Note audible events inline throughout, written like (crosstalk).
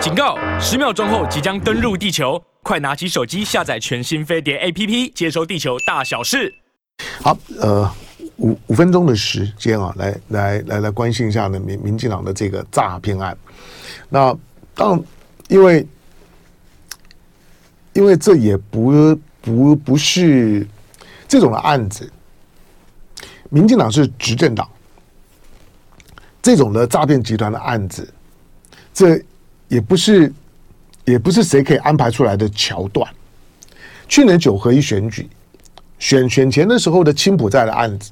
警告！十秒钟后即将登陆地球，快拿起手机下载全新飞碟 APP，接收地球大小事。好，呃，五五分钟的时间啊，来来来来关心一下呢，民民进党的这个诈骗案。那当，因为因为这也不不不是这种的案子，民进党是执政党。这种的诈骗集团的案子，这也不是，也不是谁可以安排出来的桥段。去年九合一选举选选前的时候的青埔寨的案子，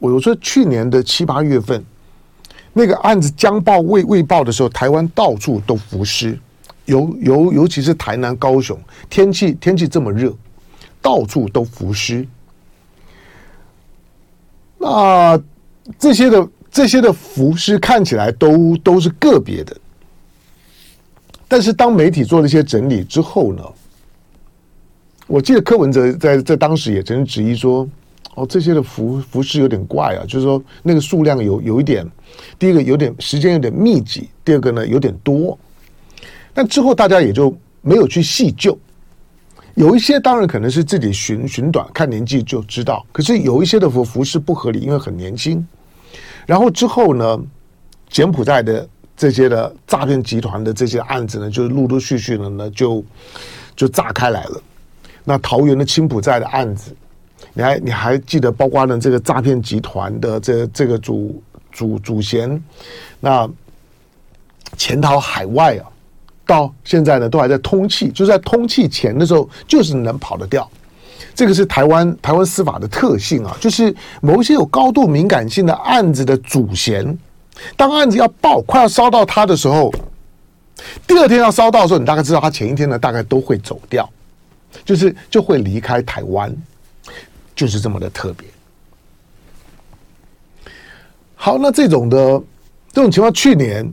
我我说去年的七八月份，那个案子将报未未报的时候，台湾到处都浮尸，尤尤尤其是台南、高雄，天气天气这么热，到处都浮尸。那这些的。这些的浮尸看起来都都是个别的，但是当媒体做了一些整理之后呢，我记得柯文哲在在当时也曾经质疑说：“哦，这些的服服饰有点怪啊，就是说那个数量有有一点，第一个有点时间有点密集，第二个呢有点多。”但之后大家也就没有去细究，有一些当然可能是自己寻寻短，看年纪就知道，可是有一些的服服饰不合理，因为很年轻。然后之后呢，柬埔寨的这些的诈骗集团的这些案子呢，就陆陆续续的呢，就就炸开来了。那桃园的青埔寨的案子，你还你还记得，包括呢这个诈骗集团的这这个主主主嫌，那潜逃海外啊，到现在呢都还在通气，就是在通气前的时候，就是能跑得掉。这个是台湾台湾司法的特性啊，就是某一些有高度敏感性的案子的主嫌，当案子要爆，快要烧到他的时候，第二天要烧到的时候，你大概知道他前一天呢大概都会走掉，就是就会离开台湾，就是这么的特别。好，那这种的这种情况，去年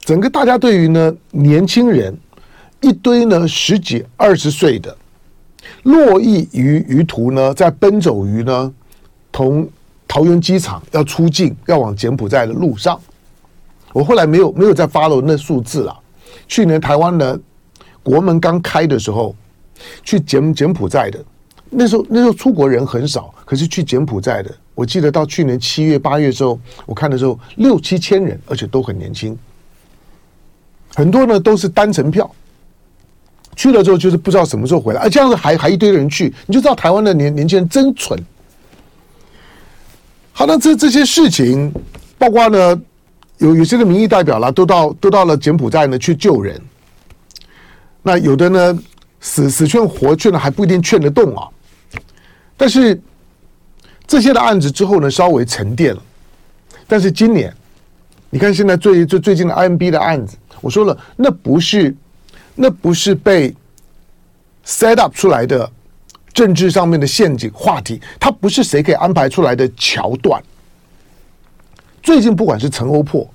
整个大家对于呢年轻人一堆呢十几二十岁的。络绎于于途呢，在奔走于呢，同桃园机场要出境，要往柬埔寨的路上。我后来没有没有再 follow 那数字了。去年台湾的国门刚开的时候，去柬柬埔寨的那时候那时候出国人很少，可是去柬埔寨的，我记得到去年七月八月的时候，我看的时候六七千人，而且都很年轻，很多呢都是单程票。去了之后就是不知道什么时候回来，而这样子还还一堆人去，你就知道台湾的年年轻人真蠢。好，那这这些事情，包括呢，有有些的民意代表啦，都到都到了柬埔寨呢去救人。那有的呢，死死劝活劝呢还不一定劝得动啊。但是这些的案子之后呢，稍微沉淀了。但是今年，你看现在最最最近的 IMB 的案子，我说了，那不是。那不是被 set up 出来的政治上面的陷阱话题，它不是谁可以安排出来的桥段。最近不管是陈欧珀，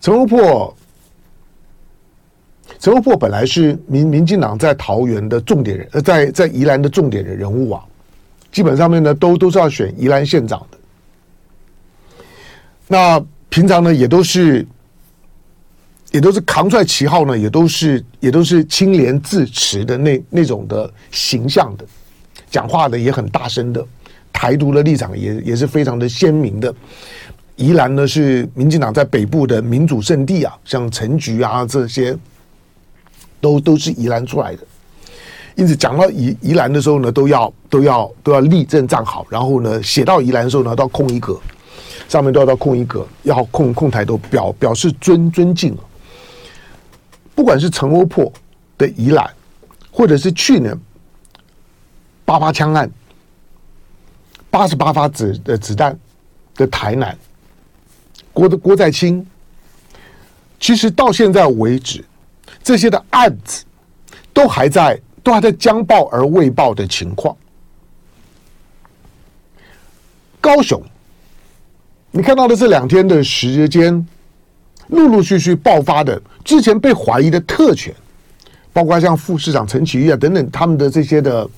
陈欧珀，陈欧珀本来是民民进党在桃园的重点人，呃，在在宜兰的重点的人物啊，基本上面呢都都是要选宜兰县长的。那平常呢也都是。也都是扛出来旗号呢，也都是也都是清廉自持的那那种的形象的，讲话的也很大声的，台独的立场也也是非常的鲜明的。宜兰呢是民进党在北部的民主圣地啊，像陈菊啊这些，都都是宜兰出来的。因此讲到宜宜兰的时候呢，都要都要都要立正站好，然后呢写到宜兰的时候呢，都要空一格，上面都要到空一格，要空空台都表表示尊尊敬。不管是陈欧珀的宜兰，或者是去年八八枪案八十八发子的子弹的台南郭的郭在清，其实到现在为止，这些的案子都还在都还在将报而未报的情况。高雄，你看到的这两天的时间。陆陆续续爆发的，之前被怀疑的特权，包括像副市长陈启玉啊等等，他们的这些的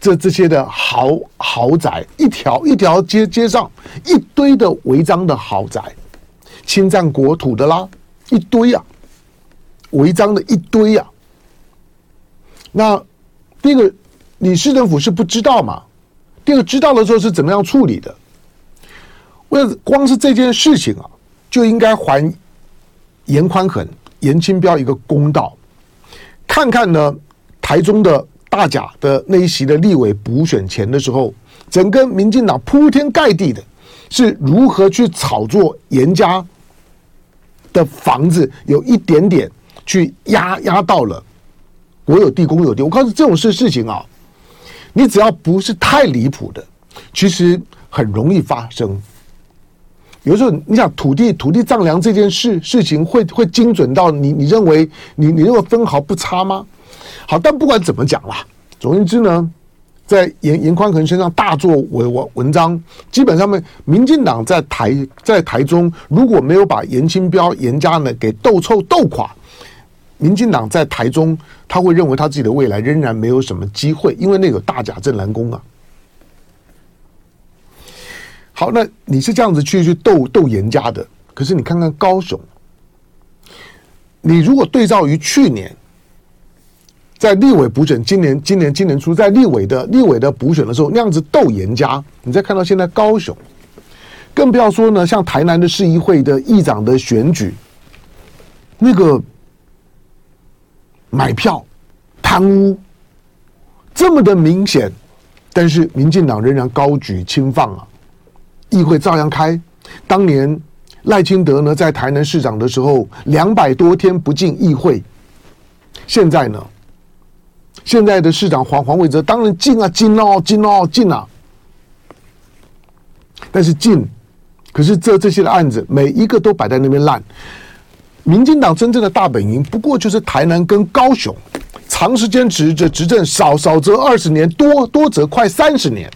这这些的豪豪宅，一条一条街街上一堆的违章的豪宅，侵占国土的啦，一堆啊，违章的一堆啊。那第一个，你市政府是不知道嘛？第二个，知道的时候是怎么样处理的？为了光是这件事情啊，就应该还严宽恒、严清标一个公道。看看呢，台中的大甲的那一席的立委补选前的时候，整个民进党铺天盖地的是如何去炒作严家的房子，有一点点去压压到了国有地、公有地。我告诉，这种事事情啊，你只要不是太离谱的，其实很容易发生。有时候你想土地土地丈量这件事事情会会精准到你你认为你你认为分毫不差吗？好，但不管怎么讲啦，总而言之呢，在严严宽恒身上大做文文文章，基本上面民进党在台在台中如果没有把严清标严家呢给斗臭斗垮，民进党在台中他会认为他自己的未来仍然没有什么机会，因为那个大甲镇澜宫啊。好，那你是这样子去去斗斗严家的，可是你看看高雄，你如果对照于去年在立委补选，今年今年今年初在立委的立委的补选的时候那样子斗严家，你再看到现在高雄，更不要说呢，像台南的市议会的议长的选举，那个买票贪污这么的明显，但是民进党仍然高举轻放啊。议会照样开。当年赖清德呢，在台南市长的时候，两百多天不进议会。现在呢，现在的市长黄黄伟哲当然进啊，进哦，进哦，进啊。但是进，可是这这些的案子，每一个都摆在那边烂。民进党真正的大本营，不过就是台南跟高雄，长时间执着执政，少少则二十年，多多则快三十年。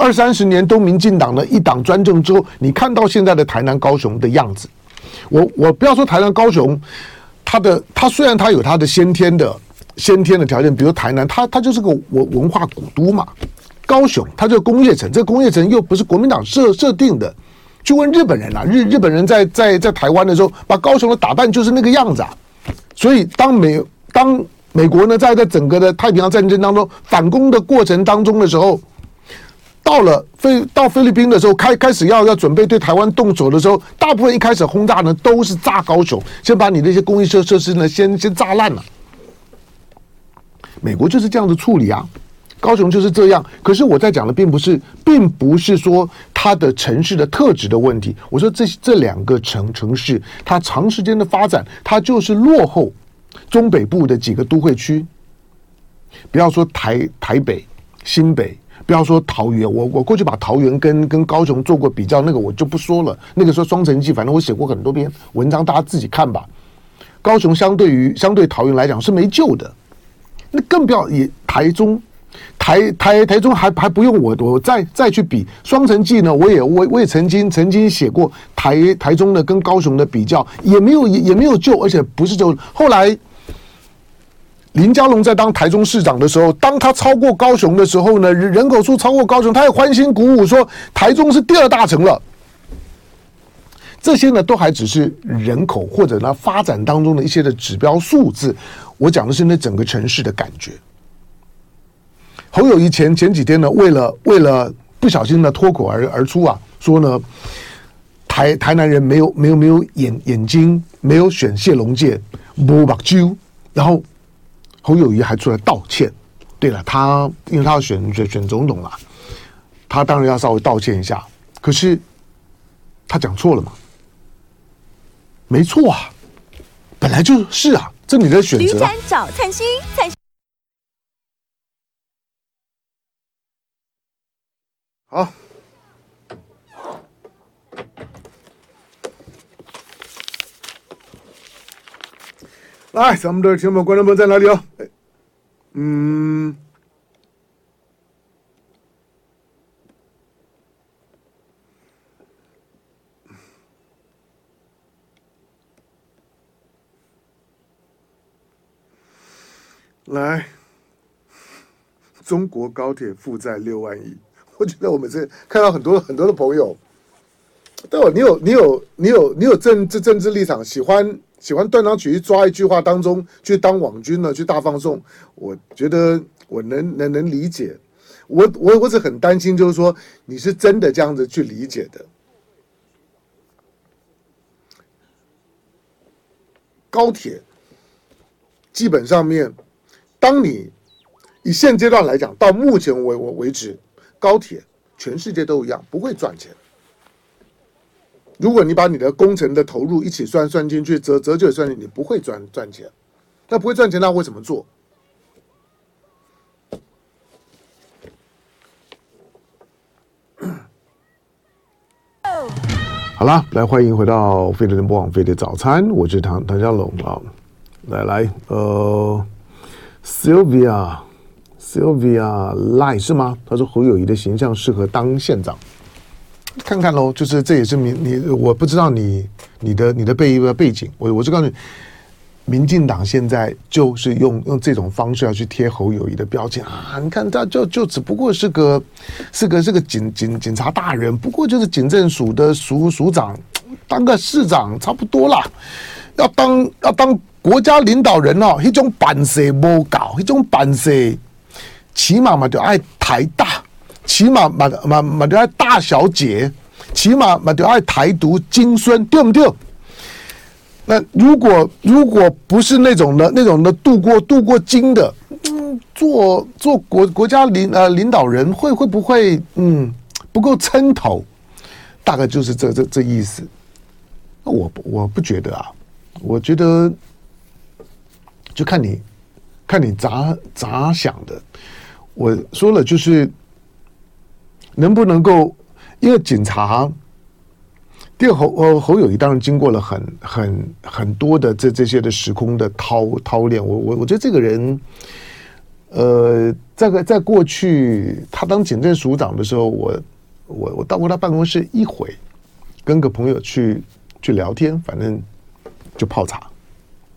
二三十年都民进党的一党专政之后，你看到现在的台南、高雄的样子，我我不要说台南、高雄，它的它虽然它有它的先天的先天的条件，比如台南，它它就是个文文化古都嘛。高雄它就是工业城，这个工业城又不是国民党设设定的。去问日本人啊，日日本人在在在台湾的时候，把高雄的打扮就是那个样子啊。所以当美当美国呢，在在整个的太平洋战争当中反攻的过程当中的时候。到了菲到菲律宾的时候，开开始要要准备对台湾动手的时候，大部分一开始轰炸呢都是炸高雄，先把你那些工业设设施呢先先炸烂了。美国就是这样子处理啊，高雄就是这样。可是我在讲的并不是，并不是说它的城市的特质的问题。我说这这两个城城市，它长时间的发展，它就是落后中北部的几个都会区。不要说台台北、新北。不要说桃园，我我过去把桃园跟跟高雄做过比较，那个我就不说了。那个时候双城记，反正我写过很多篇文章，大家自己看吧。高雄相对于相对桃园来讲是没救的，那更不要以台中、台台台中还还不用我我再再去比双城记呢，我也我我也曾经曾经写过台台中的跟高雄的比较，也没有也也没有救，而且不是就后来。林佳龙在当台中市长的时候，当他超过高雄的时候呢，人口数超过高雄，他也欢欣鼓舞说台中是第二大城了。这些呢，都还只是人口或者呢发展当中的一些的指标数字。我讲的是那整个城市的感觉。侯友宜前前几天呢，为了为了不小心的脱口而而出啊，说呢台台南人没有没有没有眼眼睛，没有选谢龙介，没目睭，然后。侯友谊还出来道歉。对了，他因为他要选选选总统了，他当然要稍微道歉一下。可是他讲错了嘛？没错啊，本来就是啊，这你的选择。旅展找灿星，灿好。来，咱们的听众观众朋友在哪里哦？嗯，来，中国高铁负债六万亿，我觉得我每次看到很多很多的朋友，对，你有你有你有你有政治政治立场，喜欢。喜欢断章取义抓一句话当中去当网军呢，去大放送，我觉得我能能能理解。我我我是很担心，就是说你是真的这样子去理解的。高铁基本上面，当你以现阶段来讲，到目前为我为止，高铁全世界都一样不会赚钱。如果你把你的工程的投入一起算算进去，折折旧算进去，你不会赚赚钱。那不会赚钱，那会怎么做？(coughs) 好了，来欢迎回到飞碟联播网飞碟早餐，我是唐唐家龙啊。来来，呃，Sylvia，Sylvia 赖是吗？他说侯友谊的形象适合当县长。看看喽，就是这也是民你，我不知道你你的你的背背景，我我就告诉你，民进党现在就是用用这种方式要去贴侯友谊的标签啊！你看他就就只不过是个是个是个警警警察大人，不过就是警政署的署署长，当个市长差不多啦。要当要当国家领导人哦，一种办事不搞，一种办事起码嘛就爱台大。起码嘛嘛嘛都要大小姐，起码嘛都要台独金孙，对不对？那如果如果不是那种的那种的度过度过金的，嗯，做做国国家领呃领导人会会不会嗯不够称头？大概就是这这这意思。那我我不觉得啊，我觉得就看你看你咋咋想的。我说了就是。能不能够？因为警察，第二侯呃侯友谊当然经过了很很很多的这这些的时空的掏掏练。我我我觉得这个人，呃，在在过去他当警政署长的时候，我我我到过他办公室一回，跟个朋友去去聊天，反正就泡茶，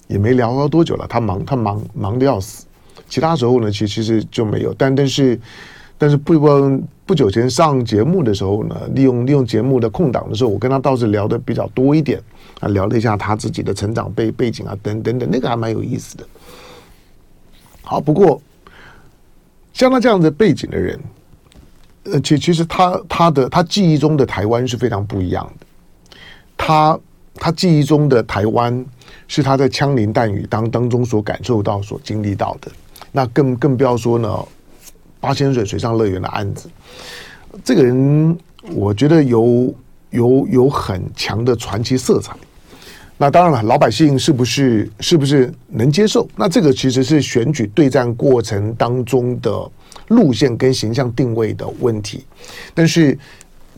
也没聊到多久了。他忙他忙忙的要死，其他时候呢，其其实就没有。但但是。但是不不不久前上节目的时候呢，利用利用节目的空档的时候，我跟他倒是聊得比较多一点啊，聊了一下他自己的成长背背景啊，等等等，那个还蛮有意思的。好，不过像他这样的背景的人，呃，其其实他他的他记忆中的台湾是非常不一样的。他他记忆中的台湾是他在枪林弹雨当当中所感受到、所经历到的。那更更不要说呢。八仙水水上乐园的案子，这个人我觉得有有有很强的传奇色彩。那当然了，老百姓是不是是不是能接受？那这个其实是选举对战过程当中的路线跟形象定位的问题。但是。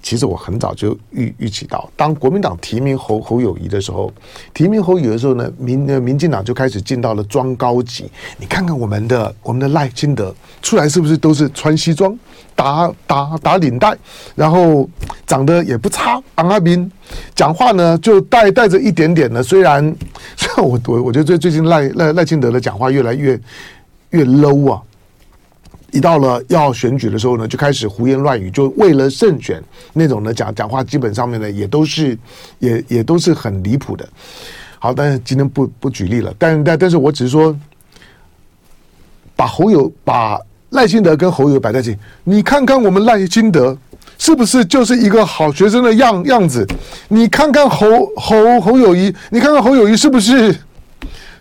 其实我很早就预预期到，当国民党提名侯侯友谊的时候，提名侯友宜的时候呢，民民进党就开始进到了装高级。你看看我们的我们的赖清德出来是不是都是穿西装、打打打领带，然后长得也不差，昂阿斌讲话呢就带带着一点点的，虽然虽然 (laughs) 我我我觉得最最近赖赖赖清德的讲话越来越越 low 啊。一到了要选举的时候呢，就开始胡言乱语，就为了胜选那种呢讲讲话，基本上面呢也都是也也都是很离谱的。好，但是今天不不举例了，但但但是我只是说，把侯友把赖清德跟侯友摆在一起，你看看我们赖清德是不是就是一个好学生的样样子？你看看侯侯侯友谊，你看看侯友谊是不是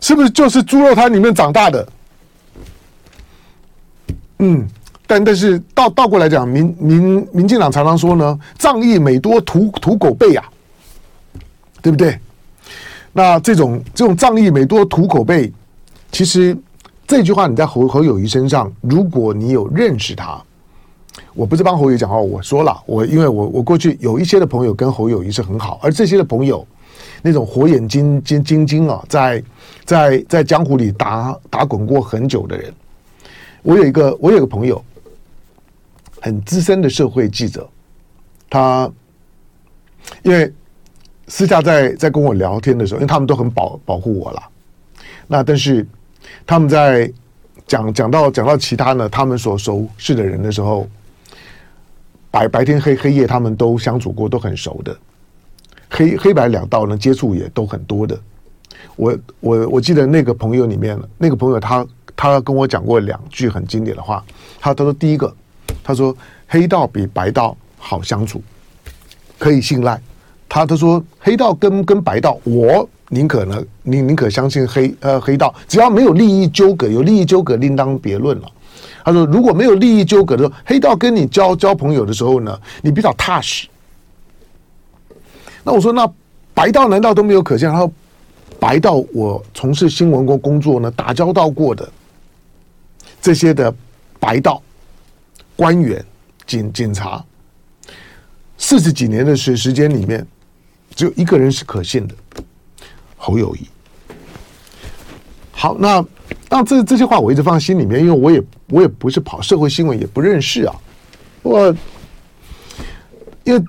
是不是就是猪肉摊里面长大的？嗯，但但是倒倒过来讲，民民民进党常常说呢，仗义每多屠屠狗辈呀，对不对？那这种这种仗义每多屠狗辈，其实这句话你在侯侯友谊身上，如果你有认识他，我不是帮侯友宜讲话，我说了，我因为我我过去有一些的朋友跟侯友谊是很好，而这些的朋友，那种火眼金金金睛啊，在在在江湖里打打滚过很久的人。我有一个，我有一个朋友，很资深的社会记者，他因为私下在在跟我聊天的时候，因为他们都很保保护我了，那但是他们在讲讲到讲到其他呢，他们所熟识的人的时候，白白天黑黑夜他们都相处过，都很熟的，黑黑白两道呢接触也都很多的，我我我记得那个朋友里面，那个朋友他他跟我讲过两句很经典的话。他他说第一个，他说黑道比白道好相处，可以信赖。他他说黑道跟跟白道，我宁可呢，宁宁可相信黑呃黑道，只要没有利益纠葛，有利益纠葛另当别论了。他说如果没有利益纠葛的时候，黑道跟你交交朋友的时候呢，你比较踏实。那我说那白道难道都没有可信？他说。白道，我从事新闻工工作呢，打交道过的这些的白道官员、警警察，四十几年的时时间里面，只有一个人是可信的，侯友谊。好，那那这这些话我一直放心里面，因为我也我也不是跑社会新闻，也不认识啊，我因为。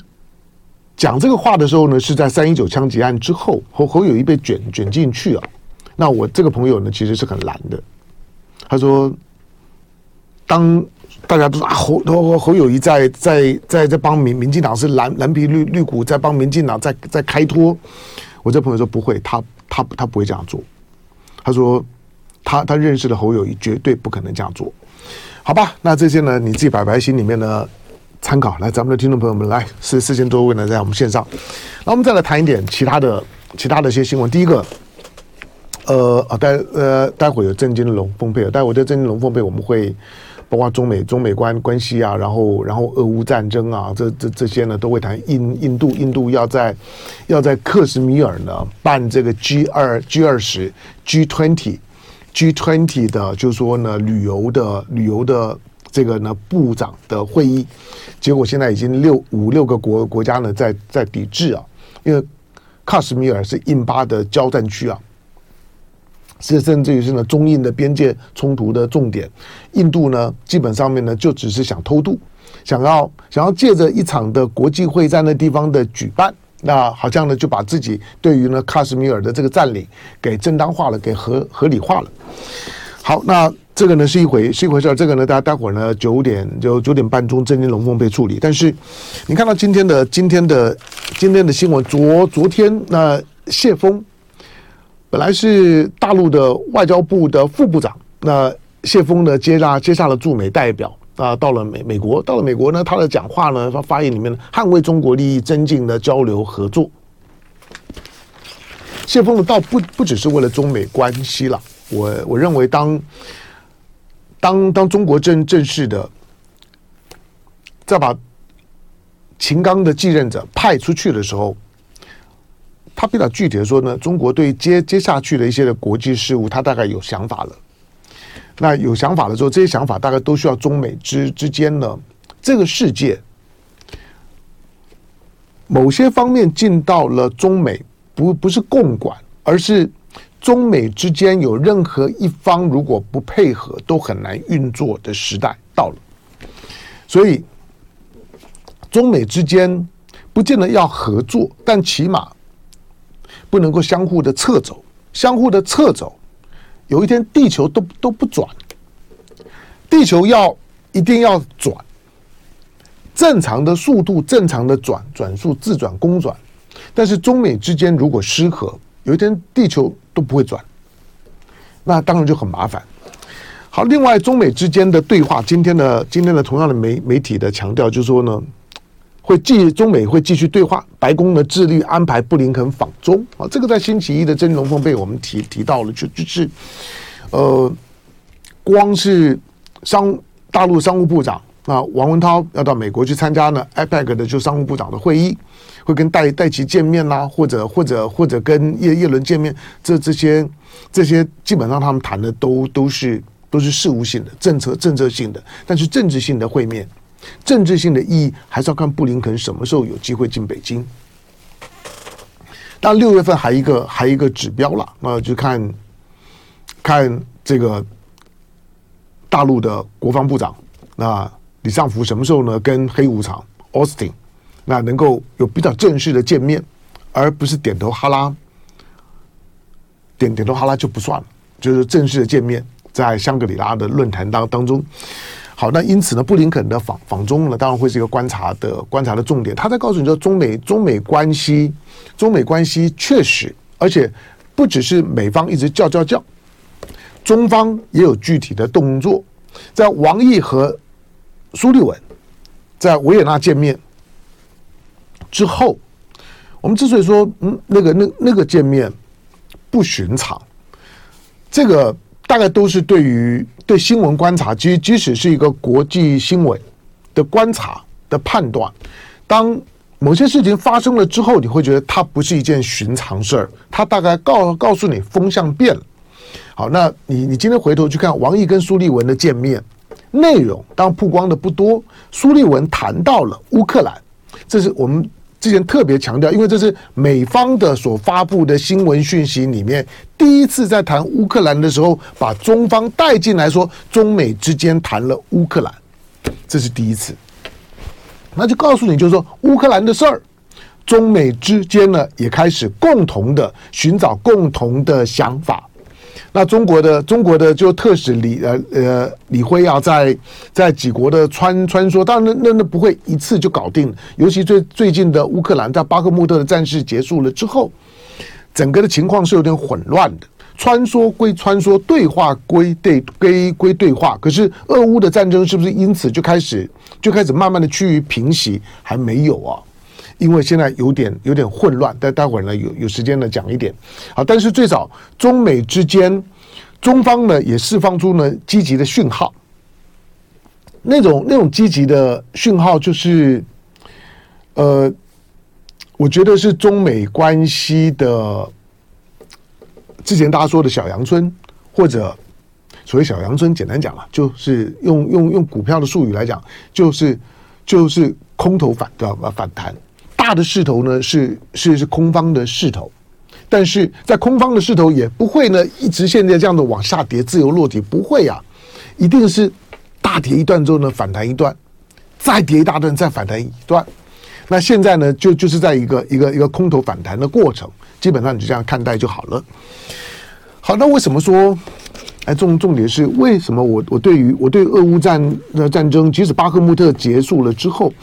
讲这个话的时候呢，是在三一九枪击案之后，侯侯友谊被卷卷进去啊。那我这个朋友呢，其实是很难的。他说，当大家都说啊，侯侯侯友谊在在在在帮民民进党是蓝蓝皮绿绿骨，在帮民进党在在开脱。我这朋友说不会，他他他不会这样做。他说他他认识的侯友谊绝对不可能这样做。好吧，那这些呢，你自己摆摆心里面呢。参考来，咱们的听众朋友们来，四四千多位呢，在我们线上。那我们再来谈一点其他的、其他的一些新闻。第一个，呃啊，待呃待会有政经的龙凤配，待会的政经龙凤配，我们会包括中美中美关关系啊，然后然后俄乌战争啊，这这这些呢都会谈。印印度印度要在要在克什米尔呢办这个 G 二 G 二十 G twenty G twenty 的，就是说呢旅游的旅游的。这个呢，部长的会议，结果现在已经六五六个国国家呢在在抵制啊，因为喀什米尔是印巴的交战区啊，是甚至于是呢中印的边界冲突的重点。印度呢，基本上面呢就只是想偷渡，想要想要借着一场的国际会战的地方的举办，那好像呢就把自己对于呢喀什米尔的这个占领给正当化了，给合合理化了。好，那。这个呢是一回是一回事儿，这个呢，大家待会儿呢九点就九点半钟，政经龙凤被处理。但是你看到今天的今天的今天的新闻，昨昨天那谢峰本来是大陆的外交部的副部长，那谢锋呢接下接下了驻美代表啊，到了美美国，到了美国呢，他的讲话呢，他发言里面捍卫中国利益，增进的交流合作。谢锋呢倒不不只是为了中美关系了，我我认为当。当当中国正正式的再把秦刚的继任者派出去的时候，他比较具体的说呢，中国对接接下去的一些的国际事务，他大概有想法了。那有想法的时候，这些想法大概都需要中美之之间呢，这个世界某些方面进到了中美，不不是共管，而是。中美之间有任何一方如果不配合，都很难运作的时代到了。所以，中美之间不见得要合作，但起码不能够相互的侧走，相互的侧走。有一天，地球都都不转，地球要一定要转，正常的速度，正常的转转速，自转公转。但是，中美之间如果失和，有一天地球。都不会转，那当然就很麻烦。好，另外中美之间的对话，今天的今天的同样的媒媒体的强调就是说呢，会继中美会继续对话，白宫呢致力安排布林肯访中啊，这个在星期一的真龙峰被我们提提到了，就就是呃，光是商大陆商务部长啊王文涛要到美国去参加呢 APEC 的就商务部长的会议。会跟戴戴琪见面啦，或者或者或者跟叶叶伦见面，这这些这些基本上他们谈的都都是都是事务性的政策政策性的，但是政治性的会面，政治性的意义还是要看布林肯什么时候有机会进北京。但六月份还一个还一个指标了，那就看看这个大陆的国防部长那李尚福什么时候呢？跟黑无常 Austin。那能够有比较正式的见面，而不是点头哈拉，点点头哈拉就不算了，就是正式的见面，在香格里拉的论坛当当中。好，那因此呢，布林肯的访访中呢，当然会是一个观察的观察的重点。他在告诉你说，中美中美关系，中美关系确实，而且不只是美方一直叫叫叫，中方也有具体的动作。在王毅和苏利文在维也纳见面之后，我们之所以说嗯，那个那那个见面不寻常，这个大概都是对于对新闻观察，即即使是一个国际新闻的观察的判断，当。某些事情发生了之后，你会觉得它不是一件寻常事儿，它大概告告诉你风向变了。好，那你你今天回头去看王毅跟苏立文的见面内容，当曝光的不多。苏立文谈到了乌克兰，这是我们之前特别强调，因为这是美方的所发布的新闻讯息里面第一次在谈乌克兰的时候，把中方带进来说中美之间谈了乌克兰，这是第一次。那就告诉你，就是说乌克兰的事儿，中美之间呢也开始共同的寻找共同的想法。那中国的中国的就特使李呃呃李辉啊，在在几国的穿穿梭，当然那那那不会一次就搞定。尤其最最近的乌克兰在巴克穆特的战事结束了之后，整个的情况是有点混乱的。穿梭归穿梭，对话归对归归对话。可是俄乌的战争是不是因此就开始就开始慢慢的趋于平息？还没有啊，因为现在有点有点混乱。待待会儿呢，有有时间呢讲一点。好，但是最早中美之间，中方呢也释放出呢积极的讯号。那种那种积极的讯号就是，呃，我觉得是中美关系的。之前大家说的小阳春，或者所谓小阳春，简单讲啊，就是用用用股票的术语来讲，就是就是空头反的？反弹，大的势头呢是是是空方的势头，但是在空方的势头也不会呢一直现在这样的往下跌，自由落体不会、啊，一定是大跌一段之后呢反弹一段，再跌一大段再反弹一段，那现在呢就就是在一个一个一个空头反弹的过程。基本上你就这样看待就好了。好，那为什么说，哎，重重点是为什么我我对于我对俄乌战的战争，即使巴赫穆特结束了之后，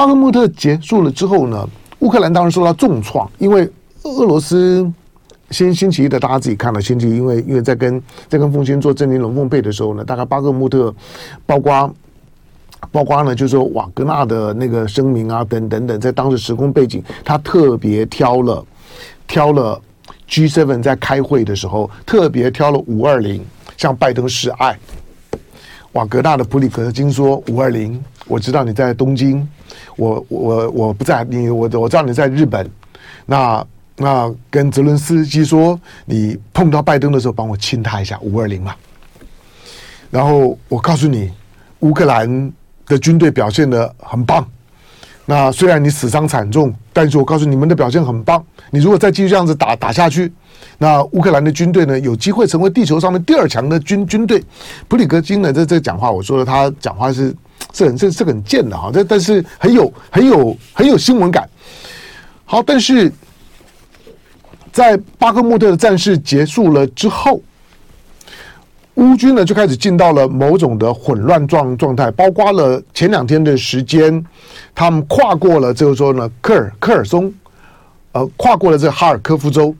巴赫穆特结束了之后呢，乌克兰当然受到重创，因为俄罗斯星星期一的大家自己看了星期一，因为因为在跟在跟奉先做正经龙凤配的时候呢，大概巴赫穆特包括包括呢，就是说瓦格纳的那个声明啊，等等等，在当时时空背景，他特别挑了。挑了 G7 在开会的时候，特别挑了五二零向拜登示爱。瓦格纳的普里格金说：“五二零，我知道你在东京，我我我不在你，我我知道你在日本。那那跟泽伦斯基说，你碰到拜登的时候，帮我亲他一下，五二零嘛。然后我告诉你，乌克兰的军队表现的很棒。”那虽然你死伤惨重，但是我告诉你们的表现很棒。你如果再继续这样子打打下去，那乌克兰的军队呢，有机会成为地球上的第二强的军军队。普里格金呢，这这讲话，我说了，他讲话是是很是是很贱的哈，这但是很有很有很有新闻感。好，但是在巴克穆特的战事结束了之后。乌军呢就开始进到了某种的混乱状状态，包括了前两天的时间，他们跨过了，就是说呢，科尔科尔松，呃，跨过了这哈尔科夫州，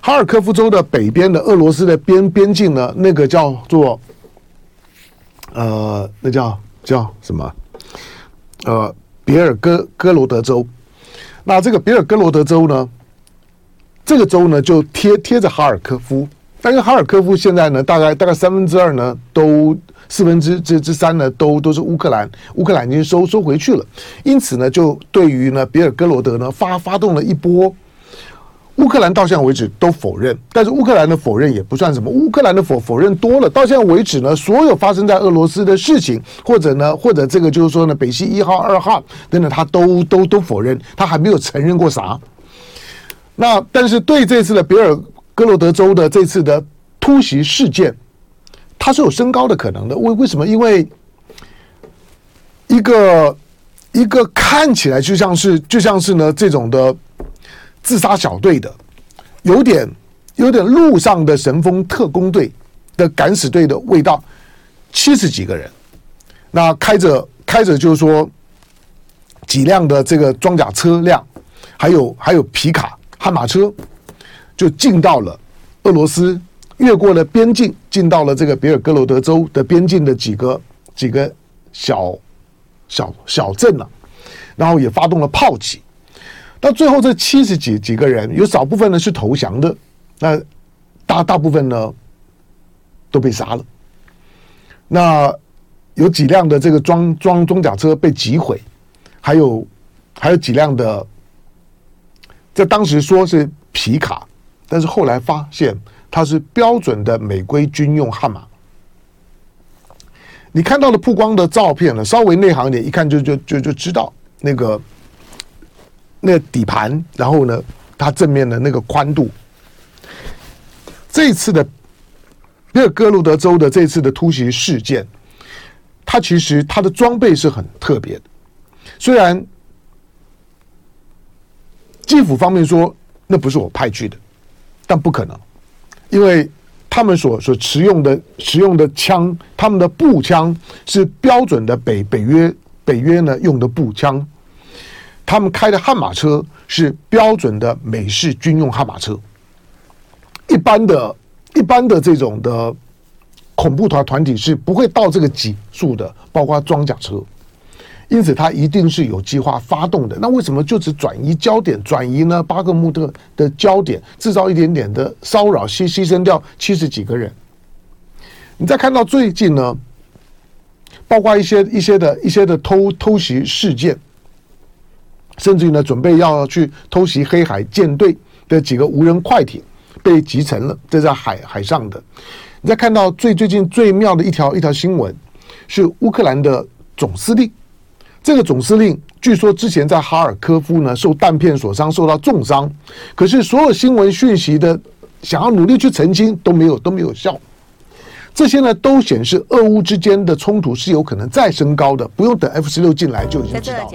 哈尔科夫州的北边的俄罗斯的边边境呢，那个叫做，呃，那叫叫什么？呃，别尔哥哥罗德州。那这个别尔哥罗德州呢，这个州呢就贴贴着哈尔科夫。但是哈尔科夫现在呢，大概大概三分之二呢，都四分之之之三呢，都都是乌克兰，乌克兰已经收收回去了。因此呢，就对于呢别尔哥罗德呢发发动了一波，乌克兰到现在为止都否认，但是乌克兰的否认也不算什么，乌克兰的否否认多了，到现在为止呢，所有发生在俄罗斯的事情，或者呢，(laughs) 或者这个就是说呢，北溪一号、二号等等，他都都都否认，他还没有承认过啥。那但是对这次的别尔。哥罗德州的这次的突袭事件，它是有升高的可能的。为为什么？因为一个一个看起来就像是就像是呢这种的自杀小队的，有点有点路上的神风特工队的敢死队的味道，七十几个人，那开着开着就是说几辆的这个装甲车辆，还有还有皮卡、悍马车。就进到了俄罗斯越过了边境，进到了这个别尔哥罗德州的边境的几个几个小小小镇了，然后也发动了炮击。到最后，这七十几几个人，有少部分呢是投降的，那大大部分呢都被杀了。那有几辆的这个装装装甲车被击毁，还有还有几辆的，在当时说是皮卡，但是后来发现它是标准的美规军用悍马。你看到的曝光的照片呢，稍微内行一点，一看就就就就知道那个。那底盘，然后呢，它正面的那个宽度，这次的那个哥罗德州的这次的突袭事件，它其实它的装备是很特别的。虽然基辅方面说那不是我派去的，但不可能，因为他们所所持用的使用的枪，他们的步枪是标准的北北约北约呢用的步枪。他们开的悍马车是标准的美式军用悍马车，一般的、一般的这种的恐怖团团体是不会到这个级数的，包括装甲车，因此他一定是有计划发动的。那为什么就只转移焦点、转移呢？巴克穆特的焦点，制造一点点的骚扰，牺牺牲掉七十几个人。你再看到最近呢，包括一些一些的一些的偷偷袭事件。甚至于呢，准备要去偷袭黑海舰队的几个无人快艇被击沉了，这在海海上的。你再看到最最近最妙的一条一条新闻，是乌克兰的总司令。这个总司令据说之前在哈尔科夫呢受弹片所伤，受到重伤。可是所有新闻讯息的想要努力去澄清都没有都没有效。这些呢都显示俄乌之间的冲突是有可能再升高的，不用等 F 十六进来就已经知道了。